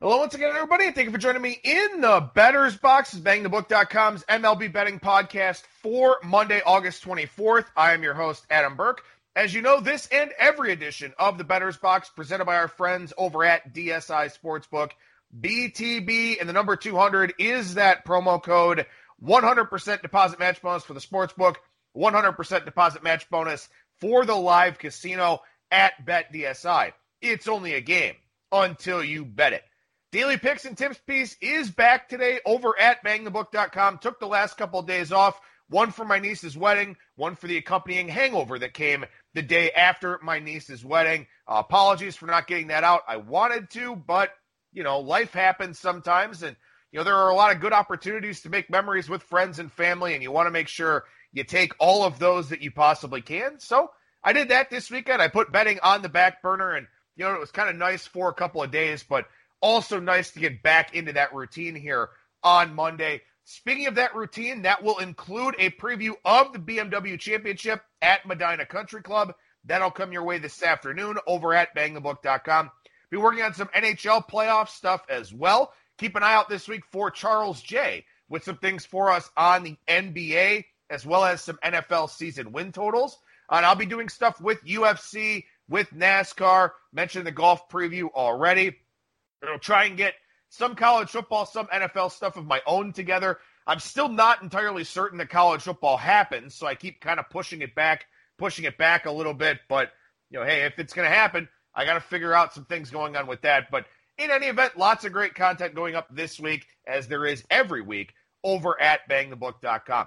Hello once again, everybody, thank you for joining me in the Bettor's Box. BangTheBook.com's MLB betting podcast for Monday, August 24th. I am your host, Adam Burke. As you know, this and every edition of the Bettor's Box presented by our friends over at DSI Sportsbook. BTB and the number 200 is that promo code 100% deposit match bonus for the sportsbook, 100% deposit match bonus for the live casino at BetDSI. It's only a game until you bet it. Daily Picks and Tips piece is back today over at bangthebook.com. Took the last couple of days off. One for my niece's wedding, one for the accompanying hangover that came the day after my niece's wedding. Uh, apologies for not getting that out. I wanted to, but, you know, life happens sometimes. And, you know, there are a lot of good opportunities to make memories with friends and family, and you want to make sure you take all of those that you possibly can. So I did that this weekend. I put betting on the back burner, and, you know, it was kind of nice for a couple of days, but also nice to get back into that routine here on Monday. Speaking of that routine, that will include a preview of the BMW Championship at Medinah Country Club. That'll come your way this afternoon over at bangthebook.com. Be working on some NHL playoff stuff as well. Keep an eye out this week for Charles Jay with some things for us on the NBA as well as some NFL season win totals. And I'll be doing stuff with UFC, with NASCAR. Mentioned the golf preview already. I'll try and get some college football, some NFL stuff of my own together. I'm still not entirely certain that college football happens, so I keep kind of pushing it back, pushing it back a little bit. But, you know, hey, if it's going to happen, I got to figure out some things going on with that. But in any event, lots of great content going up this week, as there is every week over at bangthebook.com.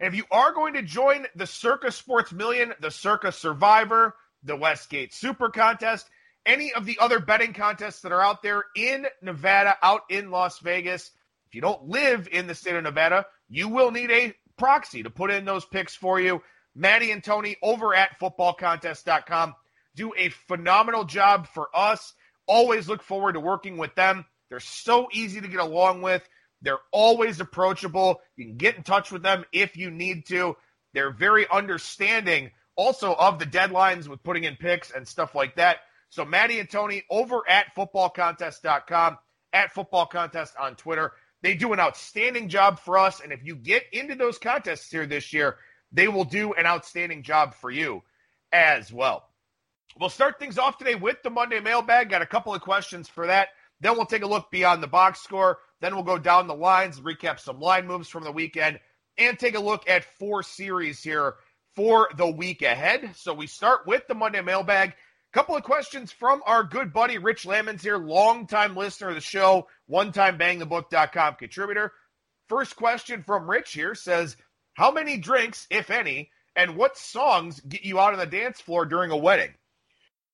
And if you are going to join the Circa Sports Million, the Circa Survivor, the Westgate Super Contest, any of the other betting contests that are out there in Nevada, out in Las Vegas. If you don't live in the state of Nevada, you will need a proxy to put in those picks for you. Maddie and Tony over at footballcontest.com do a phenomenal job for us. Always look forward to working with them. They're so easy to get along with. They're always approachable. You can get in touch with them if you need to. They're very understanding also of the deadlines with putting in picks and stuff like that. So Maddie and Tony over at footballcontest.com, at football contest on Twitter. They do an outstanding job for us. And if you get into those contests here this year, they will do an outstanding job for you as well. We'll start things off today with the Monday mailbag. Got a couple of questions for that. Then we'll take a look beyond the box score. Then we'll go down the lines, recap some line moves from the weekend, and take a look at four series here for the week ahead. So we start with the Monday mailbag. Couple of questions from our good buddy Rich Lamons here, longtime listener of the show, one time bangthebook.com contributor. First question from Rich here says, How many drinks, if any, and what songs get you out on the dance floor during a wedding?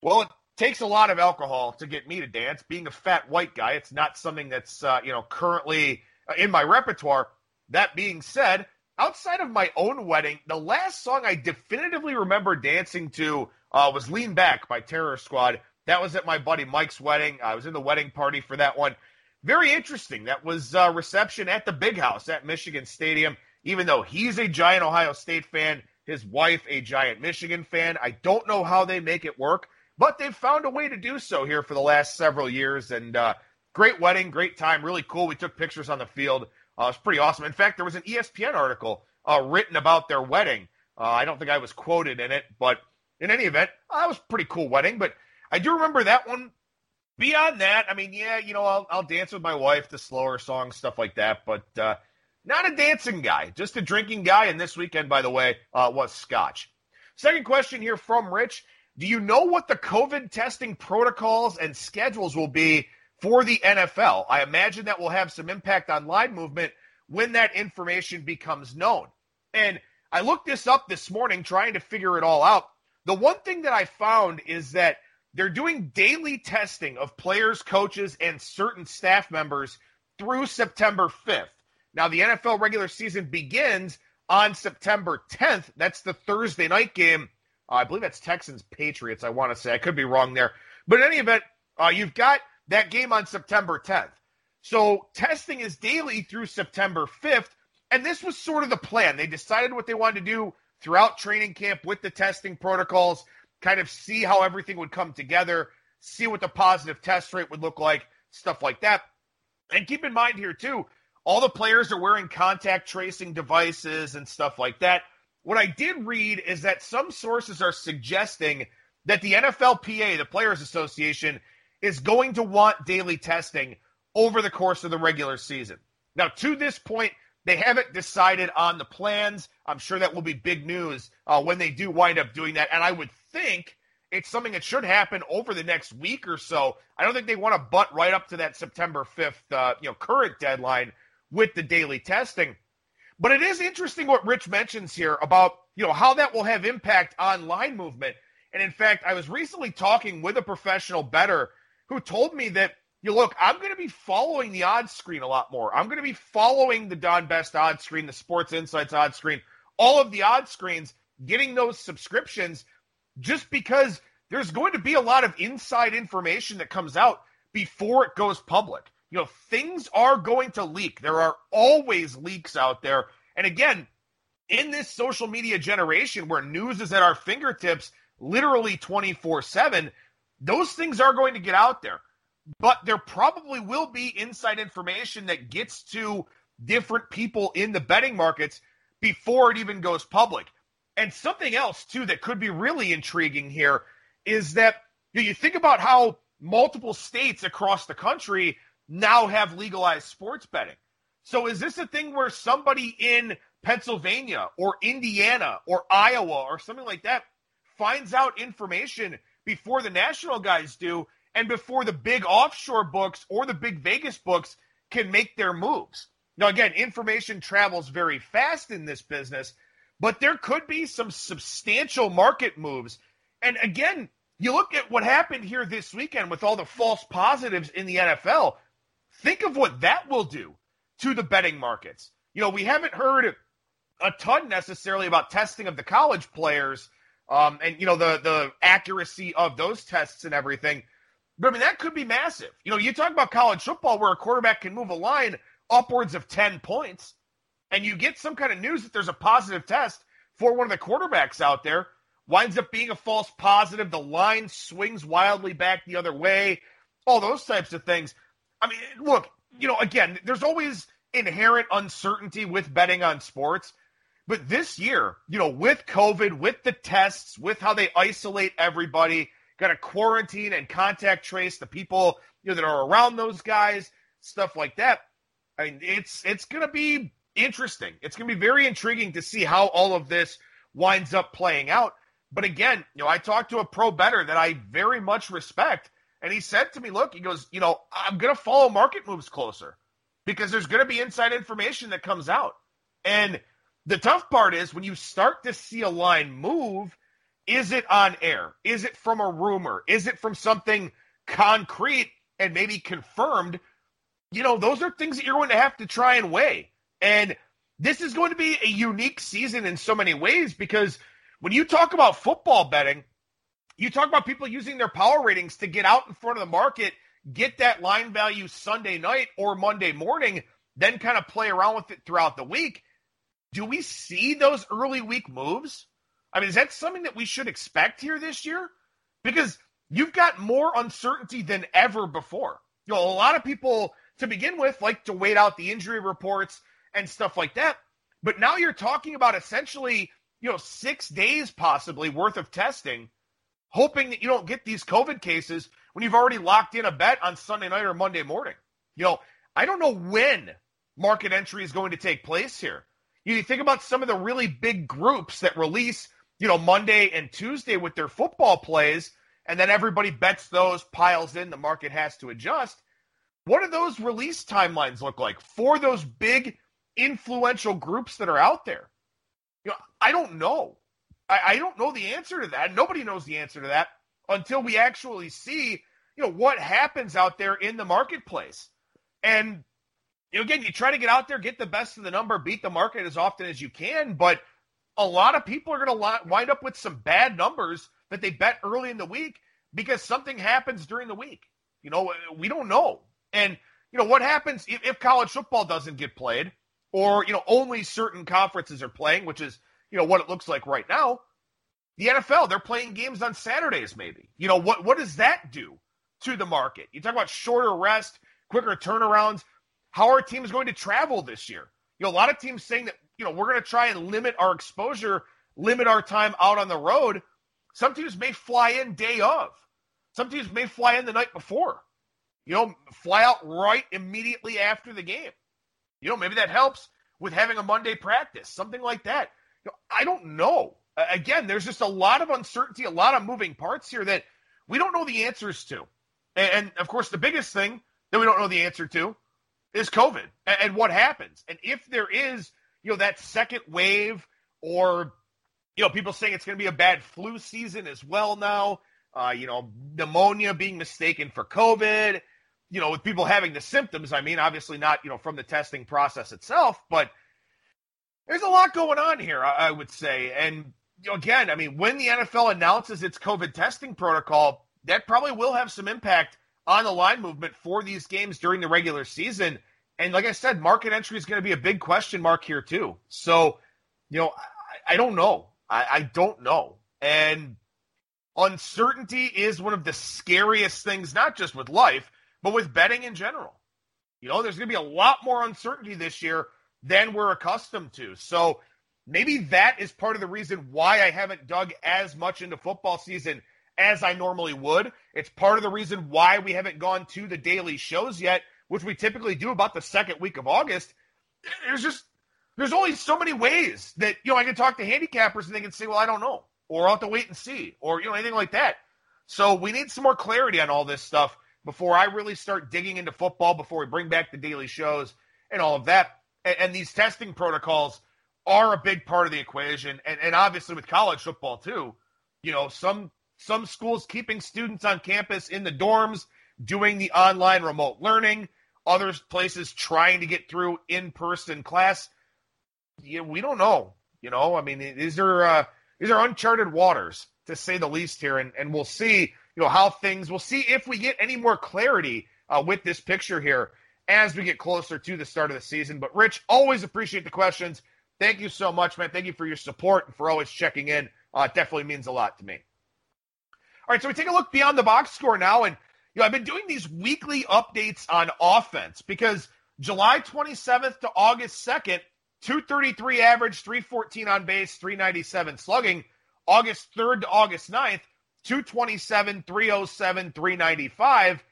Well, it takes a lot of alcohol to get me to dance. Being a fat white guy, it's not something that's uh, you know currently uh, in my repertoire. That being said, outside of my own wedding, the last song I definitively remember dancing to uh, was Lean Back by Terror Squad. That was at my buddy Mike's wedding. I was in the wedding party for that one. Very interesting. That was uh, reception at the big house at Michigan Stadium. Even though he's a giant Ohio State fan, his wife a giant Michigan fan. I don't know how they make it work, but they've found a way to do so here for the last several years. And uh, great wedding, great time, really cool. We took pictures on the field. Uh, it was pretty awesome. In fact, there was an ESPN article uh, written about their wedding. Uh, I don't think I was quoted in it, but in any event, that was pretty cool wedding. But I do remember that one. Beyond that, I mean, yeah, you know, I'll, I'll dance with my wife to slower songs, stuff like that. But uh, not a dancing guy, just a drinking guy. And this weekend, by the way, uh, was scotch. Second question here from Rich. Do you know what the COVID testing protocols and schedules will be for the NFL? I imagine that will have some impact on line movement when that information becomes known. And I looked this up this morning trying to figure it all out. The one thing that I found is that they're doing daily testing of players, coaches, and certain staff members through September 5th. Now, the NFL regular season begins on September 10th. That's the Thursday night game. Uh, I believe that's Texans Patriots, I want to say. I could be wrong there. But in any event, uh, you've got that game on September 10th. So testing is daily through September 5th. And this was sort of the plan. They decided what they wanted to do throughout training camp with the testing protocols, kind of see how everything would come together, see what the positive test rate would look like stuff like that. And keep in mind here, too, all the players are wearing contact tracing devices and stuff like that. What I did read is that some sources are suggesting that the NFLPA, the Players Association, is going to want daily testing over the course of the regular season. Now, to this point, they haven't decided on the plans. I'm sure that will be big news uh, when they do wind up doing that. And I would think it's something that should happen over the next week or so. I don't think they want to butt right up to that September 5th, uh, you know, current deadline with the daily testing. But it is interesting what Rich mentions here about, you know, how that will have impact on line movement. And in fact, I was recently talking with a professional better who told me that, you look, I'm going to be following the odds screen a lot more. I'm going to be following the Don Best odds screen, the Sports Insights odds screen, all of the odds screens, getting those subscriptions just because there's going to be a lot of inside information that comes out before it goes public you know, things are going to leak. There are always leaks out there. And again, in this social media generation where news is at our fingertips literally 24 7, those things are going to get out there. But there probably will be inside information that gets to different people in the betting markets before it even goes public. And something else, too, that could be really intriguing here is that you, think about how multiple states across the country now have legalized sports betting. So is this a thing where somebody in Pennsylvania or Indiana or Iowa or something like that finds out information before the national guys do and before the big offshore books or the big Vegas books can make their moves? Now, again, information travels very fast in this business, but there could be some substantial market moves. And again, you look at what happened here this weekend with all the false positives in the NFL. Think of what that will do to the betting markets. You know, we haven't heard a ton necessarily about testing of the college players um, and, you know, the, the accuracy of those tests and everything. But I mean, that could be massive. You know, you talk about college football where a quarterback can move a line upwards of 10 points, and you get some kind of news that there's a positive test for one of the quarterbacks out there, winds up being a false positive. The line swings wildly back the other way, all those types of things. I mean, look, you know, again, there's always inherent uncertainty with betting on sports. But this year, you know, with COVID, with the tests, with how they isolate everybody, got to quarantine and contact trace the people you know that are around those guys, stuff like that. I mean, it's it's going to be interesting. It's going to be very intriguing to see how all of this winds up playing out. But again, you know, I talked to a pro better that I very much respect and he said to me, look, he goes, you know, I'm going to follow market moves closer because there's going to be inside information that comes out. And the tough part is when you start to see a line move, is it on air? Is it from a rumor? Is it from something concrete and maybe confirmed? You know, those are things that you're going to have to try and weigh. And this is going to be a unique season in so many ways because when you talk about football betting, you talk about people using their power ratings to get out in front of the market, get that line value Sunday night or Monday morning, then kind of play around with it throughout the week. Do we see those early week moves? I mean, is that something that we should expect here this year? Because you've got more uncertainty than ever before. You know, a lot of people to begin with like to wait out the injury reports and stuff like that. But now you're talking about essentially, you know, six days possibly worth of testing hoping that you don't get these COVID cases when you've already locked in a bet on Sunday night or Monday morning. You know, I don't know when market entry is going to take place here. You think about some of the really big groups that release, you know, Monday and Tuesday with their football plays, and then everybody bets those, piles in, the market has to adjust. What do those release timelines look like for those big influential groups that are out there? You know, I don't know. I, I don't know the answer to that. Nobody knows the answer to that until we actually see, you know, what happens out there in the marketplace. And you know, again, you try to get out there, get the best of the number, beat the market as often as you can, but a lot of people are going to wind up with some bad numbers that they bet early in the week because something happens during the week. You know, we don't know. And you know what happens if, if college football doesn't get played, or you know only certain conferences are playing, which is you know what it looks like right now. The NFL, they're playing games on Saturdays, maybe. You know what? What does that do to the market. You talk about shorter rest, quicker turnarounds. How are teams going to travel this year? You know, a lot of teams saying that, you know, we're going to try and limit our exposure, limit our time out on the road. Some teams may fly in day of. Some teams may fly in the night before. You know, fly out right immediately after the game. You know, maybe that helps with having a Monday practice, something like that. You know, I don't know. Again, there's just a lot of uncertainty, a lot of moving parts here that we don't know the answers to. And, of course, the biggest thing that we don't know the answer to is COVID and what happens. And if there is, you know, that second wave or, you know, people saying it's going to be a bad flu season as well now, uh, you know, pneumonia being mistaken for COVID, you know, with people having the symptoms. I mean, obviously not, you know, from the testing process itself, but there's a lot going on here, I, I would say. And you know, again, I mean, when the NFL announces its COVID testing protocol, that probably will have some impact on the line movement for these games during the regular season. And like I said, market entry is going to be a big question mark here too. So, you know, I, I don't know. I, I don't know. And uncertainty is one of the scariest things, not just with life, but with betting in general. You know, there's going to be a lot more uncertainty this year than we're accustomed to. So maybe that is part of the reason why I haven't dug as much into football season as I normally would. It's part of the reason why we haven't gone to the daily shows yet, which we typically do about the second week of August. There's just there's only so many ways that you know I can talk to handicappers and they can say, "Well, I don't know," or "I'll have to wait and see," or you know anything like that. So we need some more clarity on all this stuff before I really start digging into football. Before we bring back the daily shows and all of that, and, and these testing protocols are a big part of the equation, and, and obviously with college football too. You know, some some schools keeping students on campus in the dorms, doing the online remote learning, other places trying to get through in person class. Yeah, we don't know. You know, I mean, these are uh, these are uncharted waters to say the least here, and and we'll see. You know how things. We'll see if we get any more clarity uh, with this picture here as we get closer to the start of the season. But Rich, always appreciate the questions. Thank you so much, man. Thank you for your support and for always checking in. Uh, it definitely means a lot to me. All right, so we take a look beyond the box score now, and know I've been doing these weekly updates on offense because July 27th to August 2nd, 233 average, 314 on base, 397 slugging. August 3rd to August 9th, 227, 307, 395.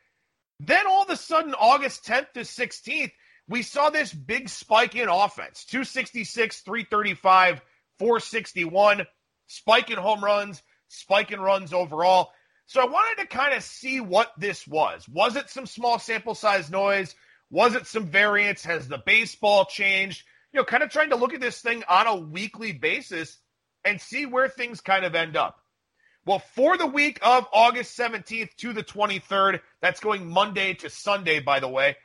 Then all of a sudden, August 10th to 16th, we saw this big spike in offense 266, 335, 461, spike in home runs, spike in runs overall. So I wanted to kind of see what this was. Was it some small sample size noise? Was it some variance? Has the baseball changed? You know, kind of trying to look at this thing on a weekly basis and see where things kind of end up. Well, for the week of August 17th to the 23rd, that's going Monday to Sunday, by the way,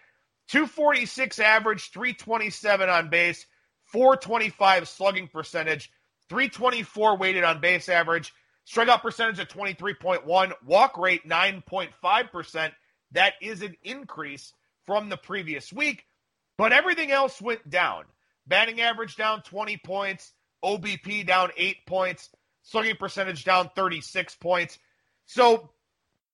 246 average, 327 on base, 425 slugging percentage, 324 weighted on base average, Strikeout percentage at 23.1, walk rate 9.5%. That is an increase from the previous week, but everything else went down. Batting average down 20 points, OBP down 8 points, slugging percentage down 36 points. So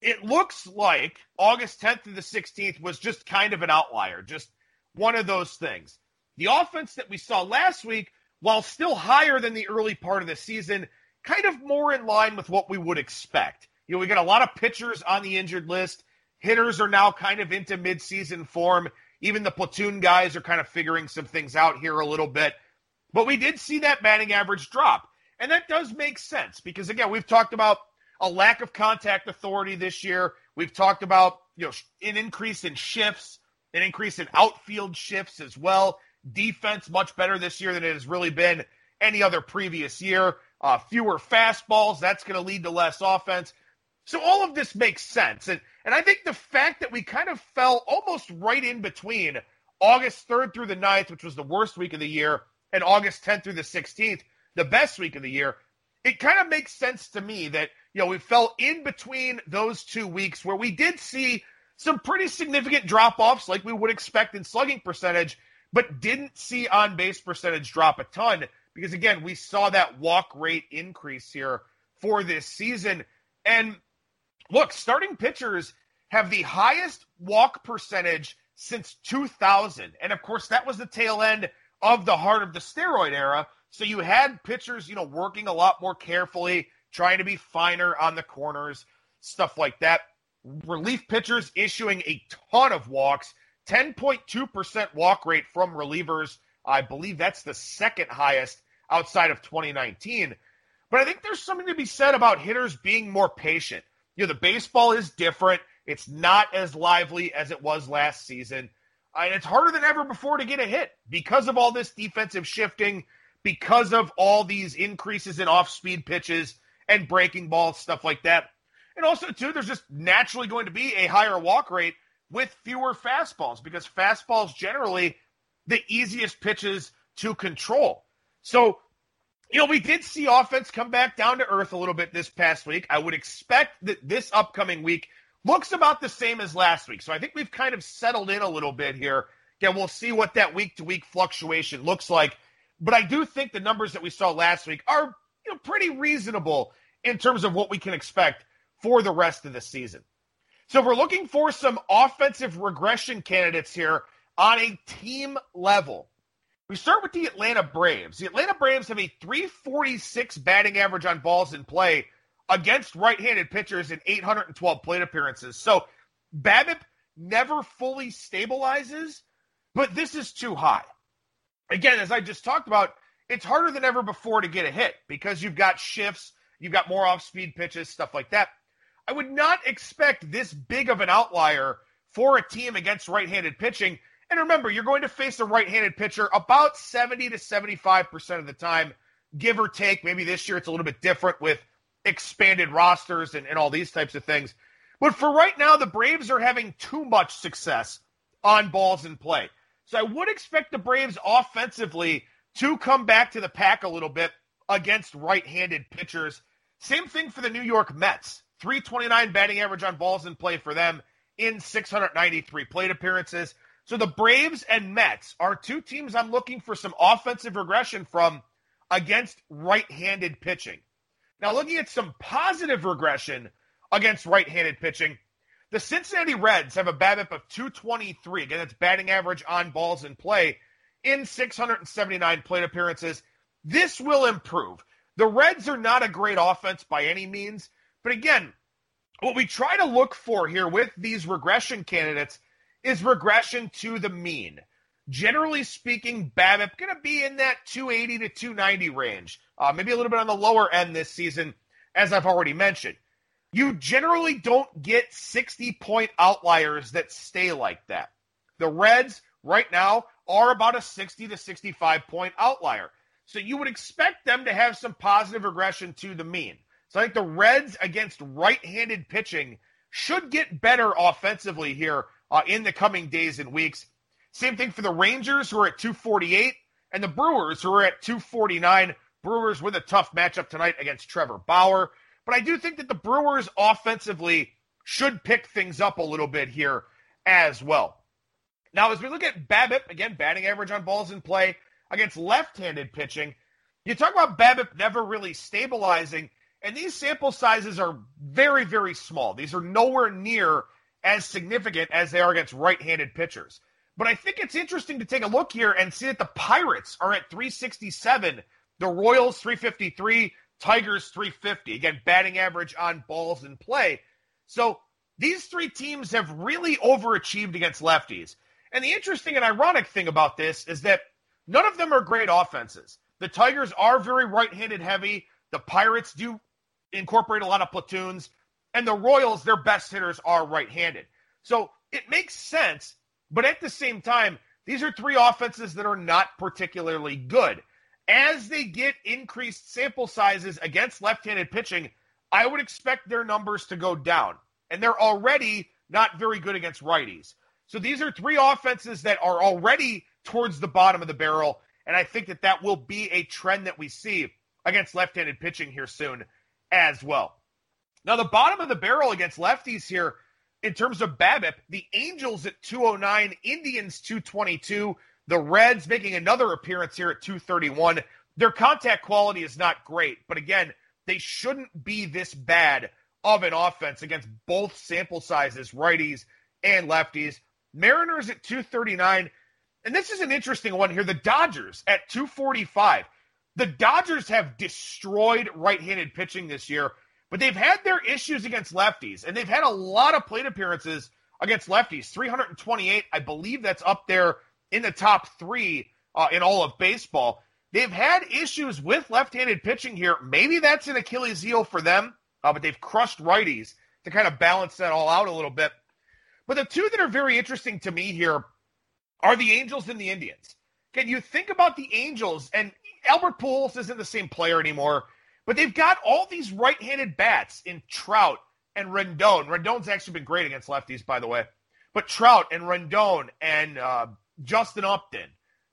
it looks like August 10th to the 16th was just kind of an outlier, just one of those things. The offense that we saw last week, while still higher than the early part of the season, kind of more in line with what we would expect. You know, we got a lot of pitchers on the injured list. Hitters are now kind of into midseason form. Even the platoon guys are kind of figuring some things out here a little bit. But we did see that batting average drop. And that does make sense because, again, we've talked about a lack of contact authority this year. We've talked about, you know, an increase in shifts, an increase in outfield shifts as well. Defense much better this year than it has really been any other previous year uh, fewer fastballs. That's going to lead to less offense. So all of this makes sense. And, and I think the fact that we kind of fell almost right in between August 3rd through the 9th, which was the worst week of the year, and August 10th through the 16th, the best week of the year, it kind of makes sense to me that, you know, we fell in between those two weeks where we did see some pretty significant drop offs like we would expect in slugging percentage, but didn't see on base percentage drop a ton because again, we saw that walk rate increase here for this season. And look, starting pitchers have the highest walk percentage since 2000. And of course, that was the tail end of the heart of the steroid era. So you had pitchers, you know, working a lot more carefully, trying to be finer on the corners, stuff like that. Relief pitchers issuing a ton of walks, 10.2% walk rate from relievers. I believe that's the second highest outside of 2019. But I think there's something to be said about hitters being more patient. You know, the baseball is different. It's not as lively as it was last season. And it's harder than ever before to get a hit because of all this defensive shifting, because of all these increases in off speed pitches and breaking balls, stuff like that. And also, too, there's just naturally going to be a higher walk rate with fewer fastballs because fastballs generally the easiest pitches to control. So, you know, we did see offense come back down to earth a little bit this past week. I would expect that this upcoming week looks about the same as last week. So I think we've kind of settled in a little bit here. Again, we'll see what that week to week fluctuation looks like. But I do think the numbers that we saw last week are you know, pretty reasonable in terms of what we can expect for the rest of the season. So we're looking for some offensive regression candidates here on a team level. We start with the Atlanta Braves. The Atlanta Braves have a 346 batting average on balls in play against right-handed pitchers in 812 plate appearances. So BABIP never fully stabilizes, but this is too high. Again, as I just talked about, it's harder than ever before to get a hit because you've got shifts, you've got more off-speed pitches, stuff like that. I would not expect this big of an outlier for a team against right-handed pitching. And remember, you're going to face a right-handed pitcher about 70 to 75% of the time, give or take. Maybe this year it's a little bit different with expanded rosters and, and all these types of things. But for right now, the Braves are having too much success on balls in play. So I would expect the Braves offensively to come back to the pack a little bit against right handed pitchers. Same thing for the New York Mets. 329 batting average on balls in play for them in 693 plate appearances. So the Braves and Mets are two teams I'm looking for some offensive regression from against right handed pitching. Now, looking at some positive regression against right handed pitching, the Cincinnati Reds have a BABIP of 223. Again, that's batting average on balls in play in 679 plate appearances. This will improve. The Reds are not a great offense by any means, but again, what we try to look for here with these regression candidates is regression to the mean generally speaking, BABIP going to be in that 280 to 290 range, uh, maybe a little bit on the lower end this season, as I've already mentioned. You generally don't get 60 point outliers that stay like that. The Reds right now are about a 60 to 65 point outlier. So you would expect them to have some positive regression to the mean. So I think the Reds against right handed pitching should get better offensively here uh, in the coming days and weeks. Same thing for the Rangers, who are at 248, and the Brewers, who are at 249. Brewers with a tough matchup tonight against Trevor Bauer. But I do think that the Brewers offensively should pick things up a little bit here as well. Now, as we look at BABIP, again, batting average on balls in play against left handed pitching, you talk about BABIP never really stabilizing, and these sample sizes are very, very small. These are nowhere near as significant as they are against right handed pitchers. But I think it's interesting to take a look here and see that the Pirates are at 367, the Royals 353, Tigers 350. Again, batting average on balls in play. So these three teams have really overachieved against lefties. And the interesting and ironic thing about this is that none of them are great offenses. The Tigers are very right handed heavy. The Pirates do incorporate a lot of platoons. And the Royals, their best hitters are right handed. So it makes sense but at the same time, these are three offenses that are not particularly good. As they get increased sample sizes against left handed pitching, I would expect their numbers to go down. And they're already not very good against righties. So these are three offenses that are already towards the bottom of the barrel. And I think that that will be a trend that we see against left handed pitching here soon as well. Now, the bottom of the barrel against lefties here in terms of BABIP, the Angels at 209, Indians 222, the Reds making another appearance here at 231. Their contact quality is not great, but again, they shouldn't be this bad of an offense against both sample sizes, righties and lefties. Mariners at 239. And this is an interesting one here. The Dodgers at 245. The Dodgers have destroyed right handed pitching this year, but they've had their issues against lefties, and they've had a lot of plate appearances against lefties 328. I believe that's up there in the top three uh, in all of baseball. They've had issues with left handed pitching here. Maybe that's an Achilles heel for them, uh, but they've crushed righties to kind of balance that all out a little bit. But the two that are very interesting to me here are the Angels and the Indians. Can you think about the Angels? And Albert Pujols isn't the same player anymore, but they've got all these right-handed bats in Trout and Rendon. Rendon's actually been great against lefties, by the way. But Trout and Rendon and uh, Justin Upton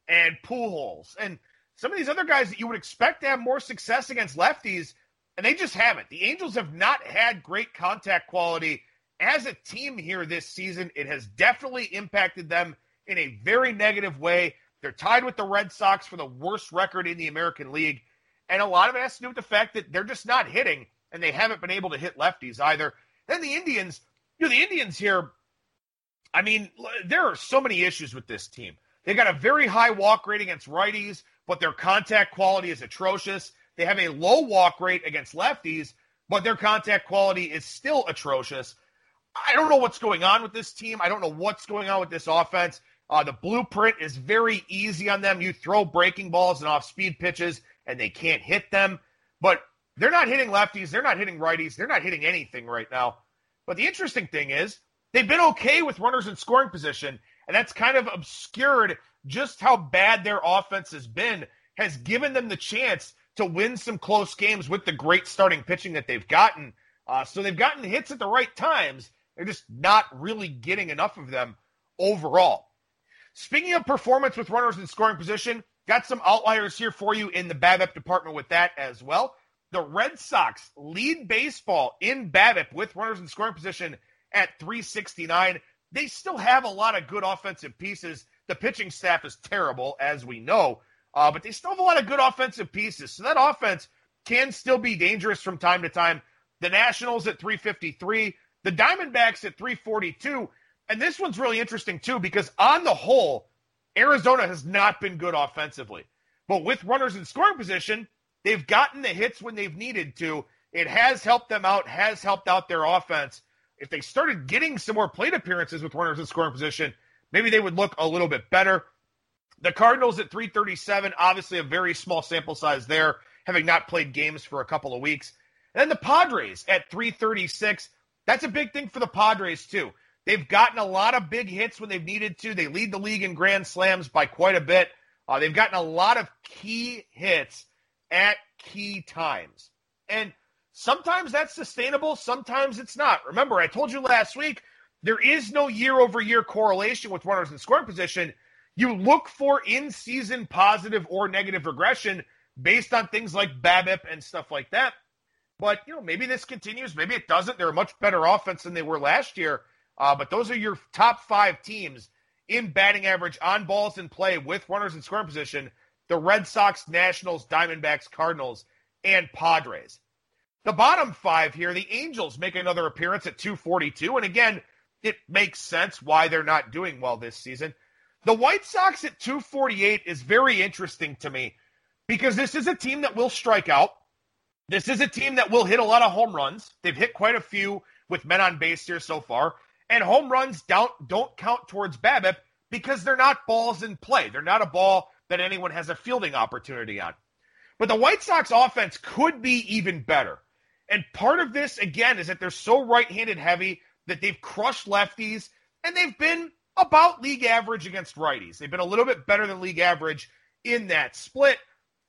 and Pujols and some of these other guys that you would expect to have more success against lefties, and they just haven't. The Angels have not had great contact quality as a team here this season. It has definitely impacted them in a very negative way. They're tied with the Red Sox for the worst record in the American League. And a lot of it has to do with the fact that they're just not hitting, and they haven't been able to hit lefties either. Then the Indians, you know, the Indians here, I mean, there are so many issues with this team. They got a very high walk rate against righties, but their contact quality is atrocious. They have a low walk rate against lefties, but their contact quality is still atrocious. I don't know what's going on with this team. I don't know what's going on with this offense. Uh, the blueprint is very easy on them. You throw breaking balls and off speed pitches, and they can't hit them. But they're not hitting lefties. They're not hitting righties. They're not hitting anything right now. But the interesting thing is, they've been okay with runners in scoring position, and that's kind of obscured just how bad their offense has been, has given them the chance to win some close games with the great starting pitching that they've gotten. Uh, so they've gotten hits at the right times. They're just not really getting enough of them overall. Speaking of performance with runners in scoring position, got some outliers here for you in the BABIP department with that as well. The Red Sox lead baseball in BABIP with runners in scoring position at 369. They still have a lot of good offensive pieces. The pitching staff is terrible, as we know, uh, but they still have a lot of good offensive pieces. So that offense can still be dangerous from time to time. The Nationals at 353, the Diamondbacks at 342. And this one's really interesting too because on the whole, Arizona has not been good offensively. But with runners in scoring position, they've gotten the hits when they've needed to. It has helped them out, has helped out their offense. If they started getting some more plate appearances with runners in scoring position, maybe they would look a little bit better. The Cardinals at 337, obviously a very small sample size there, having not played games for a couple of weeks. And then the Padres at 336. That's a big thing for the Padres, too. They've gotten a lot of big hits when they've needed to. They lead the league in grand slams by quite a bit. Uh, they've gotten a lot of key hits at key times. And sometimes that's sustainable, sometimes it's not. Remember, I told you last week, there is no year over year correlation with runners in scoring position. You look for in season positive or negative regression based on things like BABIP and stuff like that. But, you know, maybe this continues, maybe it doesn't. They're a much better offense than they were last year. Uh, but those are your top five teams in batting average on balls in play with runners in scoring position the Red Sox, Nationals, Diamondbacks, Cardinals, and Padres. The bottom five here, the Angels make another appearance at 242. And again, it makes sense why they're not doing well this season. The White Sox at 248 is very interesting to me because this is a team that will strike out. This is a team that will hit a lot of home runs. They've hit quite a few with men on base here so far. And home runs don't, don't count towards BABIP because they're not balls in play. They're not a ball that anyone has a fielding opportunity on. But the White Sox offense could be even better. And part of this, again, is that they're so right handed heavy that they've crushed lefties and they've been about league average against righties. They've been a little bit better than league average in that split.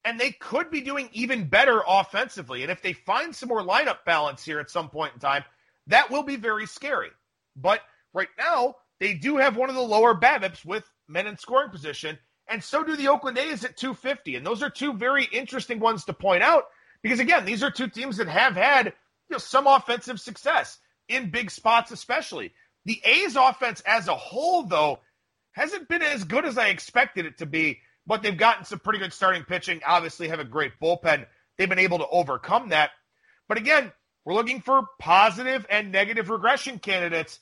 And they could be doing even better offensively. And if they find some more lineup balance here at some point in time, that will be very scary. But right now, they do have one of the lower BABIPs with men in scoring position, and so do the Oakland A's at 250. And those are two very interesting ones to point out because, again, these are two teams that have had you know, some offensive success in big spots, especially. The A's offense as a whole, though, hasn't been as good as I expected it to be, but they've gotten some pretty good starting pitching. Obviously, have a great bullpen. They've been able to overcome that. But again, We're looking for positive and negative regression candidates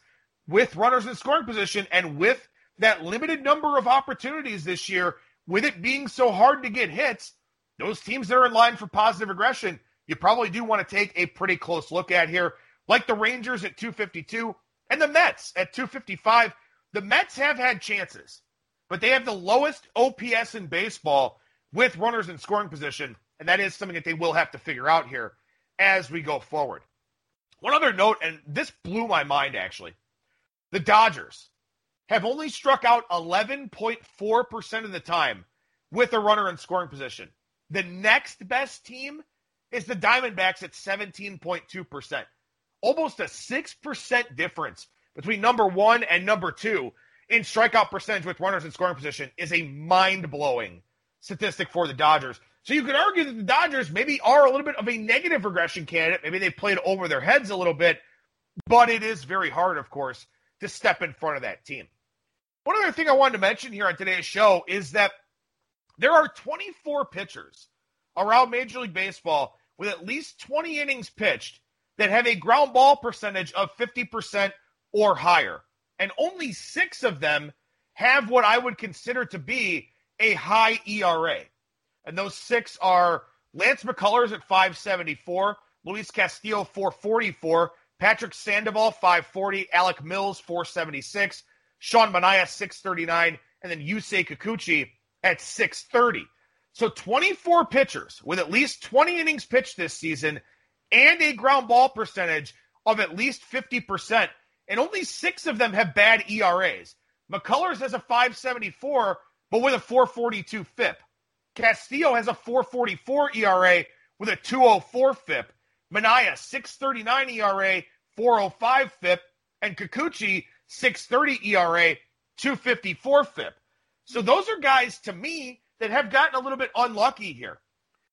with runners in scoring position and with that limited number of opportunities this year, with it being so hard to get hits, those teams that are in line for positive regression, you probably do want to take a pretty close look at here, like the Rangers at 252 and the Mets at 255. The Mets have had chances, but they have the lowest OPS in baseball with runners in scoring position, and that is something that they will have to figure out here as we go forward. One other note, and this blew my mind actually. The Dodgers have only struck out 11.4% of the time with a runner in scoring position. The next best team is the Diamondbacks at 17.2%. Almost a 6% difference between number one and number two in strikeout percentage with runners in scoring position is a mind blowing statistic for the Dodgers. So you could argue that the Dodgers maybe are a little bit of a negative regression candidate. Maybe they played over their heads a little bit, but it is very hard, of course, to step in front of that team. One other thing I wanted to mention here on today's show is that there are 24 pitchers around Major League Baseball with at least 20 innings pitched that have a ground ball percentage of 50% or higher. And only six of them have what I would consider to be a high ERA. And those six are Lance McCullers at 574, Luis Castillo 444, Patrick Sandoval 540, Alec Mills 476, Sean Manaea 639, and then Yusei Kikuchi at 630. So 24 pitchers with at least 20 innings pitched this season and a ground ball percentage of at least 50%, and only six of them have bad ERAs. McCullers has a 574, but with a 442 FIP. Castillo has a 444 ERA with a 204 FIP. Manaea, 639 ERA, 405 FIP. And Kikuchi, 630 ERA, 254 FIP. So those are guys to me that have gotten a little bit unlucky here.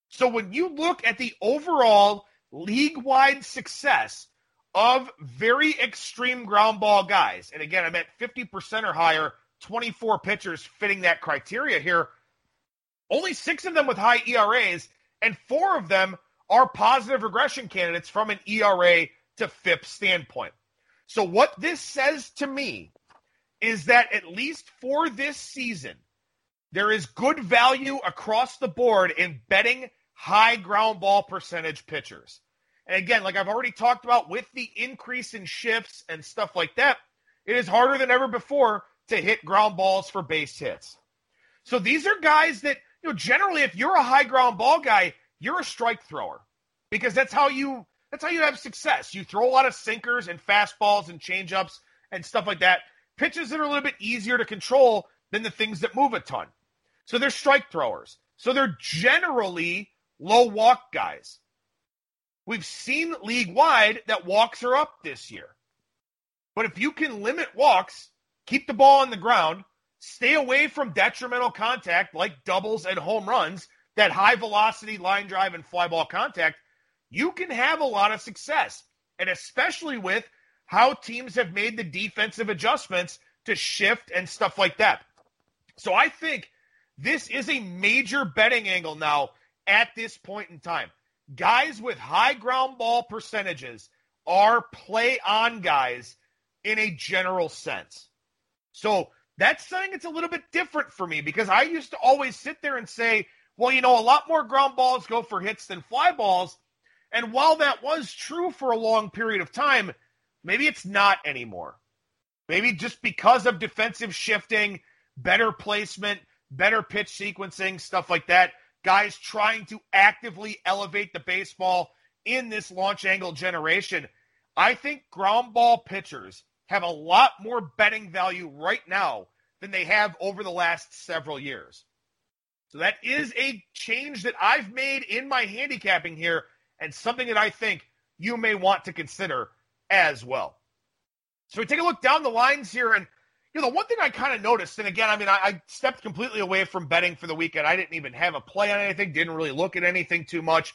So when you look at the overall league wide success of very extreme ground ball guys, and again, I meant 50% or higher, 24 pitchers fitting that criteria here only six of them with high ERAs, and four of them are positive regression candidates from an ERA to FIP standpoint. So, what this says to me is that at least for this season, there is good value across the board in betting high ground ball percentage pitchers. And again, like I've already talked about with the increase in shifts and stuff like that, it is harder than ever before to hit ground balls for base hits. So these are guys that you know, generally, if you're a high ground ball guy, you're a strike thrower because that's how you that's how you have success. You throw a lot of sinkers and fastballs and changeups and stuff like that. Pitches that are a little bit easier to control than the things that move a ton. So they're strike throwers. So they're generally low walk guys. We've seen league wide that walks are up this year. But if you can limit walks, keep the ball on the ground, Stay away from detrimental contact like doubles and home runs, that high velocity line drive and fly ball contact. You can have a lot of success. And especially with how teams have made the defensive adjustments to shift and stuff like that. So I think this is a major betting angle now at this point in time. Guys with high ground ball percentages are play on guys in a general sense. So that's something that's a little bit different for me because I used to always sit there and say, well, you know, a lot more ground balls go for hits than fly balls. And while that was true for a long period of time, maybe it's not anymore. Maybe just because of defensive shifting, better placement, better pitch sequencing, stuff like that, guys trying to actively elevate the baseball in this launch angle generation. I think ground ball pitchers have a lot more betting value right now than they have over the last several years. So that is a change that I've made in my handicapping here and something that I think you may want to consider as well. So we take a look down the lines here and you know, the one thing I kind of noticed, and again, I mean, I, I, stepped completely away from betting for the weekend. I didn't even have a play on anything, didn't really look at anything too much.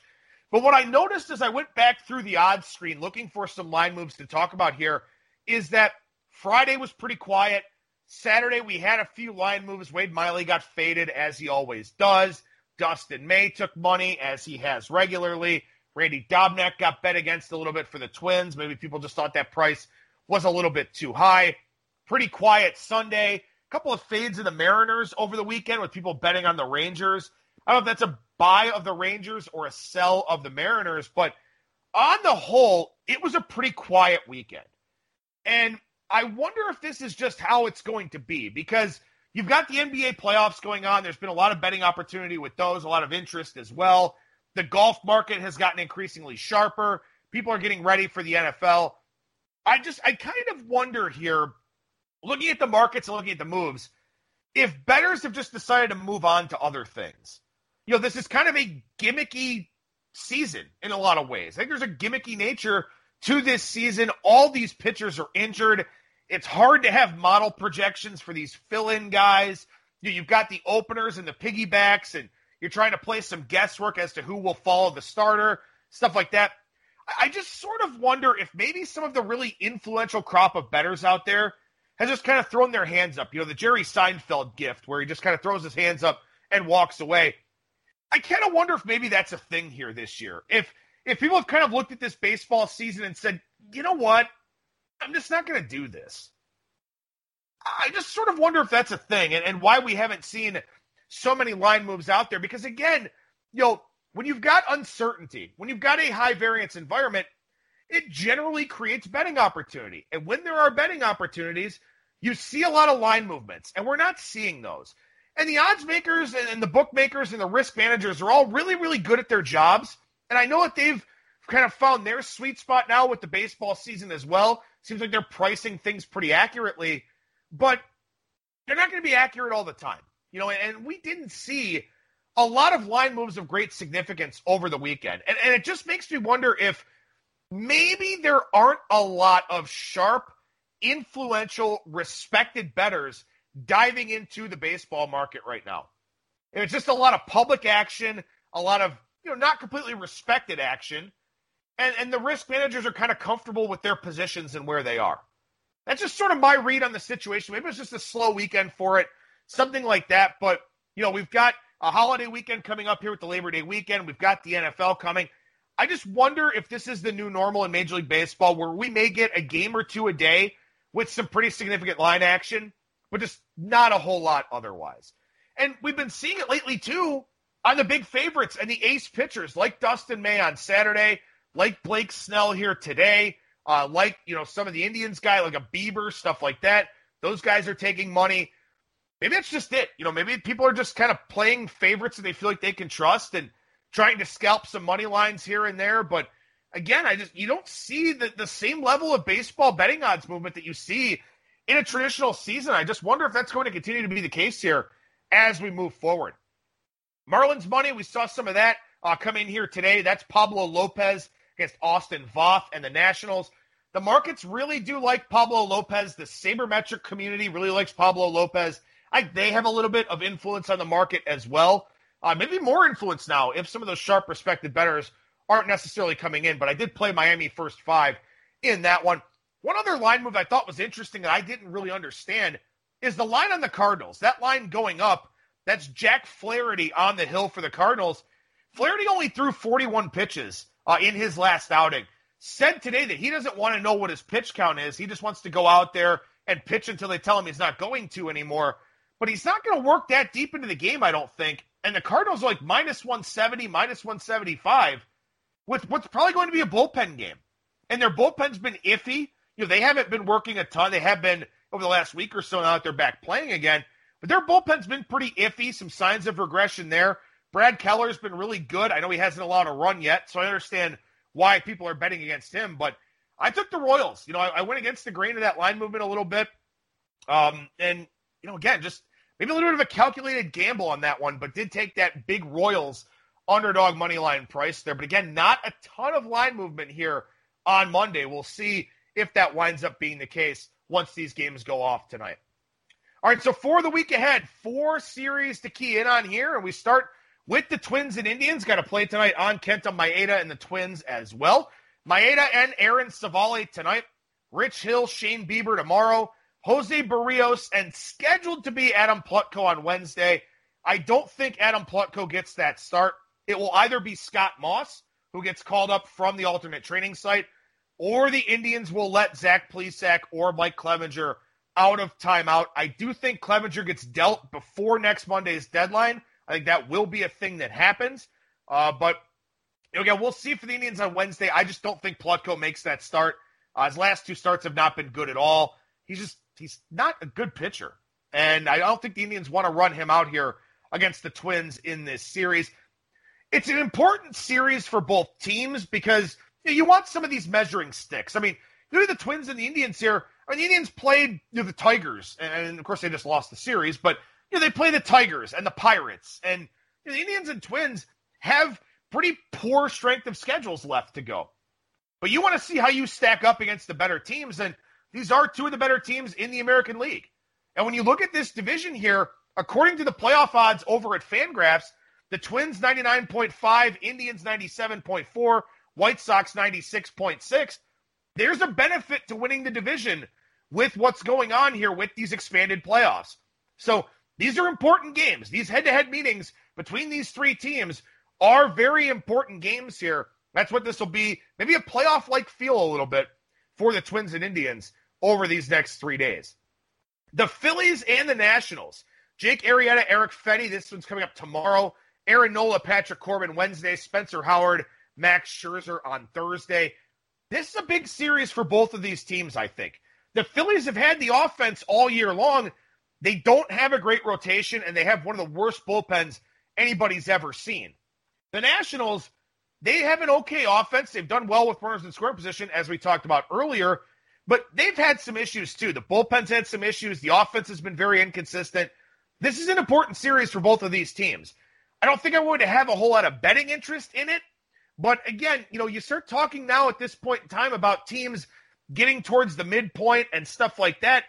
But what I noticed as I went back through the odds screen looking for some line moves to talk about here is that Friday was pretty quiet. Saturday, we had a few line moves. Wade Miley got faded, as he always does. Dustin May took money, as he has regularly. Randy Dobnak got bet against a little bit for the Twins. Maybe people just thought that price was a little bit too high. Pretty quiet Sunday. A couple of fades of the Mariners over the weekend with people betting on the Rangers. I don't know if that's a buy of the Rangers or a sell of the Mariners, but on the whole, it was a pretty quiet weekend. And I wonder if this is just how it's going to be because you've got the NBA playoffs going on. There's been a lot of betting opportunity with those, a lot of interest as well. The golf market has gotten increasingly sharper. People are getting ready for the NFL. I just, I kind of wonder here, looking at the markets and looking at the moves, if bettors have just decided to move on to other things. You know, this is kind of a gimmicky season in a lot of ways. I think there's a gimmicky nature to this season. All these pitchers are injured. It's hard to have model projections for these fill in guys. You've got the openers and the piggybacks, and you're trying to play some guesswork as to who will follow the starter, stuff like that. I just sort of wonder if maybe some of the really influential crop of bettors out there has just kind of thrown their hands up. You know, the Jerry Seinfeld gift, where he just kind of throws his hands up and walks away. I kind of wonder if maybe that's a thing here this year. If if people have kind of looked at this baseball season and said, you know what, I'm just not going to do this. I just sort of wonder if that's a thing and, and why we haven't seen so many line moves out there. Because again, you know, when you've got uncertainty, when you've got a high variance environment, it generally creates betting opportunity. And when there are betting opportunities, you see a lot of line movements, and we're not seeing those. And the odds makers and the bookmakers and the risk managers are all really, really good at their jobs. And I know that they've kind of found their sweet spot now with the baseball season as well. Seems like they're pricing things pretty accurately, but they're not going to be accurate all the time. You know, and we didn't see a lot of line moves of great significance over the weekend. And, and it just makes me wonder if maybe there aren't a lot of sharp, influential, respected bettors diving into the baseball market right now. And it's just a lot of public action, a lot of, you know, not completely respected action. And, and the risk managers are kind of comfortable with their positions and where they are. That's just sort of my read on the situation. Maybe it's just a slow weekend for it, something like that. But, you know, we've got a holiday weekend coming up here with the Labor Day weekend. We've got the NFL coming. I just wonder if this is the new normal in Major League Baseball where we may get a game or two a day with some pretty significant line action but just not a whole lot otherwise. And we've been seeing it lately too on the big favorites and the ace pitchers like Dustin May on Saturday, like Blake Snell here today, uh, like you know some of the Indians guy like a Bieber stuff like that. Those guys are taking money. Maybe that's just it. You know, maybe people are just kind of playing favorites that they feel like they can trust and trying to scalp some money lines here and there. But again, I just you don't see the, the same level of baseball betting odds movement that you see in a traditional season. I just wonder if that's going to continue to be the case here as we move forward. Marlins money, we saw some of that uh, come in here today. That's Pablo Lopez against Austin Voth and the Nationals. The markets really do like Pablo Lopez. The sabermetric community really likes Pablo Lopez. I, they have a little bit of influence on the market as well. Uh, maybe more influence now if some of those sharp respected bettors aren't necessarily coming in. But I did play Miami first five in that one. One other line move I thought was interesting that I didn't really understand is the line on the Cardinals. That line going up, that's Jack Flaherty on the hill for the Cardinals. Flaherty only threw 41 pitches uh, in his last outing. Said today that he doesn't want to know what his pitch count is. He just wants to go out there and pitch until they tell him he's not going to anymore. But he's not going to work that deep into the game, I don't think. And the Cardinals are like minus 170, minus 175 with what's probably going to be a bullpen game. And their bullpen's been iffy you know, they haven't been working a ton. They have been over the last week or so now that they're back playing again. But their bullpen's been pretty iffy. Some signs of regression there. Brad Keller's been really good. I know he hasn't allowed a run yet, so I understand why people are betting against him. But I took the Royals. You know, I, I went against the grain of that line movement a little bit. Um, and, you know, again, just maybe a little bit of a calculated gamble on that one, but did take that big Royals underdog money line price there. But again, not a ton of line movement here on Monday. We'll see if that winds up being the case once these games go off tonight. All right, so for the week ahead, four series to key in on here, and we start with the Twins and Indians. Got to play tonight on Kenta Maeda and the Twins as well. Maeda and Aaron Civale tonight. Rich Hill, Shane Bieber tomorrow. Jose Berrios, and scheduled to be Adam Plutko on Wednesday. I don't think Adam Plutko gets that start. It will either be Scott Moss, who gets called up from the alternate training site, or the Indians will let Zach Plesac or Mike Clevinger out of timeout. I do think Clevinger gets dealt before next Monday's deadline. I think that will be a thing that happens. Uh, but again, we'll see for the Indians on Wednesday. I just don't think Plutko makes that start. Uh, his last two starts have not been good at all. He's just he's not a good pitcher, and I don't think the Indians want to run him out here against the Twins in this series. It's an important series for both teams because you, want some of these measuring sticks. I mean, look at the Twins and the Indians here. I mean, the Indians played you know, the Tigers, and of course they just lost the series, but you know they play the Tigers and the Pirates, and you know, the Indians and Twins have pretty poor strength of schedules left to go. But you want to see how you stack up against the better teams, and these are two of the better teams in the American League. And when you look at this division here, according to the playoff odds over at Fangraphs, the Twins 99.5, Indians 97.4, White Sox 96.6. There's a benefit to winning the division with what's going on here with these expanded playoffs. So these are important games. These head to head meetings between these three teams are very important games here. That's what this will be. Maybe a playoff like feel a little bit for the Twins and Indians over these next three days. The Phillies and the Nationals. Jake Arrieta, Eric Fedde. This one's coming up tomorrow. Aaron Nola, Patrick Corbin Wednesday. Spencer Howard, Max Scherzer on Thursday. This is a big series for both of these teams, I think. The Phillies have had the offense all year long. They don't have a great rotation, and they have one of the worst bullpens anybody's ever seen. The Nationals, they have an okay offense. They've done well with runners in scoring position, as we talked about earlier, but they've had some issues too. The bullpen's had some issues. The offense has been very inconsistent. This is an important series for both of these teams. I don't think going to have a whole lot of betting interest in it. But again, you know, you start talking now at this point in time about teams getting towards the midpoint and stuff like that.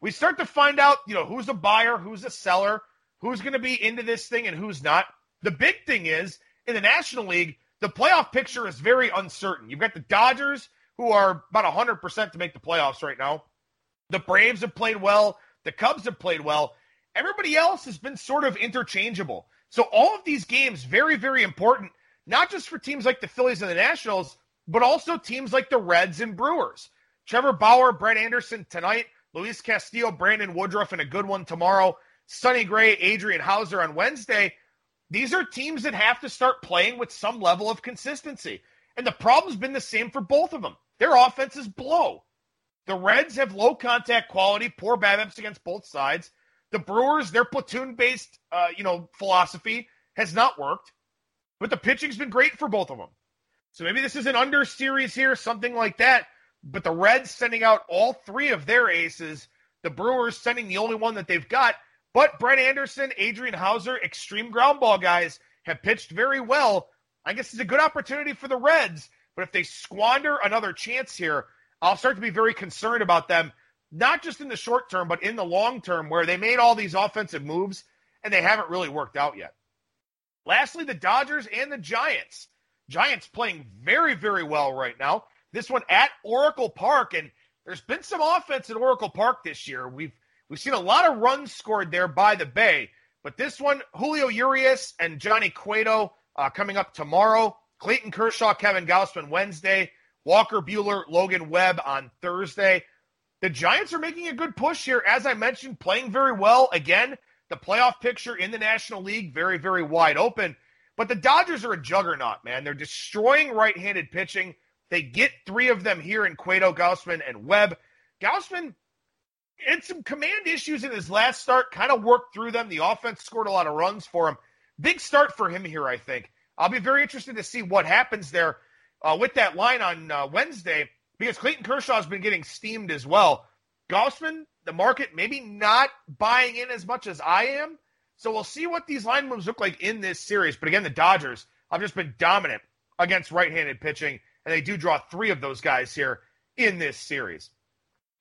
We start to find out, you know, who's a buyer, who's a seller, who's going to be into this thing and who's not. The big thing is in the National League, the playoff picture is very uncertain. You've got the Dodgers, who are about 100% to make the playoffs right now. The Braves have played well. The Cubs have played well. Everybody else has been sort of interchangeable. So all of these games, very, very important, not just for teams like the Phillies and the Nationals, but also teams like the Reds and Brewers. Trevor Bauer, Brett Anderson tonight, Luis Castillo, Brandon Woodruff, and a good one tomorrow. Sonny Gray, Adrian Houser on Wednesday. These are teams that have to start playing with some level of consistency. And the problem's been the same for both of them. Their offenses blow. The Reds have low contact quality, poor BABIPs against both sides. The Brewers, their platoon based, uh, you know, philosophy has not worked, but the pitching's been great for both of them. So maybe this is an under series here, something like that. But the Reds sending out all three of their aces, the Brewers sending the only one that they've got. But Brett Anderson, Adrian Houser, extreme ground ball guys have pitched very well. I guess it's a good opportunity for the Reds. But if they squander another chance here, I'll start to be very concerned about them, not just in the short term, but in the long term, where they made all these offensive moves and they haven't really worked out yet. Lastly, the Dodgers and the Giants. Giants playing very, very well right now. This one at Oracle Park, and there's been some offense at Oracle Park this year. We've We've seen a lot of runs scored there by the Bay, but this one, Julio Urias and Johnny Cueto uh, coming up tomorrow. Clayton Kershaw, Kevin Gausman Wednesday. Walker Buehler, Logan Webb on Thursday. The Giants are making a good push here, as I mentioned, playing very well. Again, the playoff picture in the National League very, very wide open. But the Dodgers are a juggernaut, man. They're destroying right-handed pitching. They get three of them here in Cueto, Gausman, and Webb. Gausman had some command issues in his last start, kind of worked through them. The offense scored a lot of runs for him. Big start for him here, I think. I'll be very interested to see what happens there uh, with that line on uh, Wednesday because Clayton Kershaw has been getting steamed as well. Gausman, the market maybe not buying in as much as I am. So we'll see what these line moves look like in this series. But again, the Dodgers have just been dominant against right handed pitching, and they do draw three of those guys here in this series.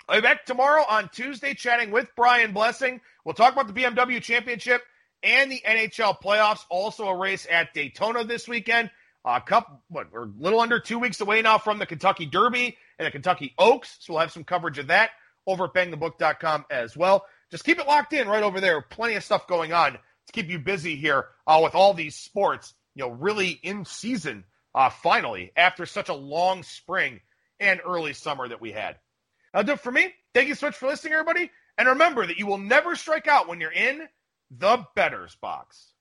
I'll be back tomorrow on Tuesday chatting with Brian Blessing. We'll talk about the BMW Championship and the NHL playoffs. Also, a race at Daytona this weekend. A couple, what, we're a little under two weeks away now from the Kentucky Derby and the Kentucky Oaks. So we'll have some coverage of that over at bangthebook.com as well. Just keep it locked in right over there. Plenty of stuff going on to keep you busy here uh, with all these sports, you know, really in season uh, finally after such a long spring and early summer that we had. That'll do it for me. Thank you so much for listening, everybody. And remember that you will never strike out when you're in the Bettor's Box.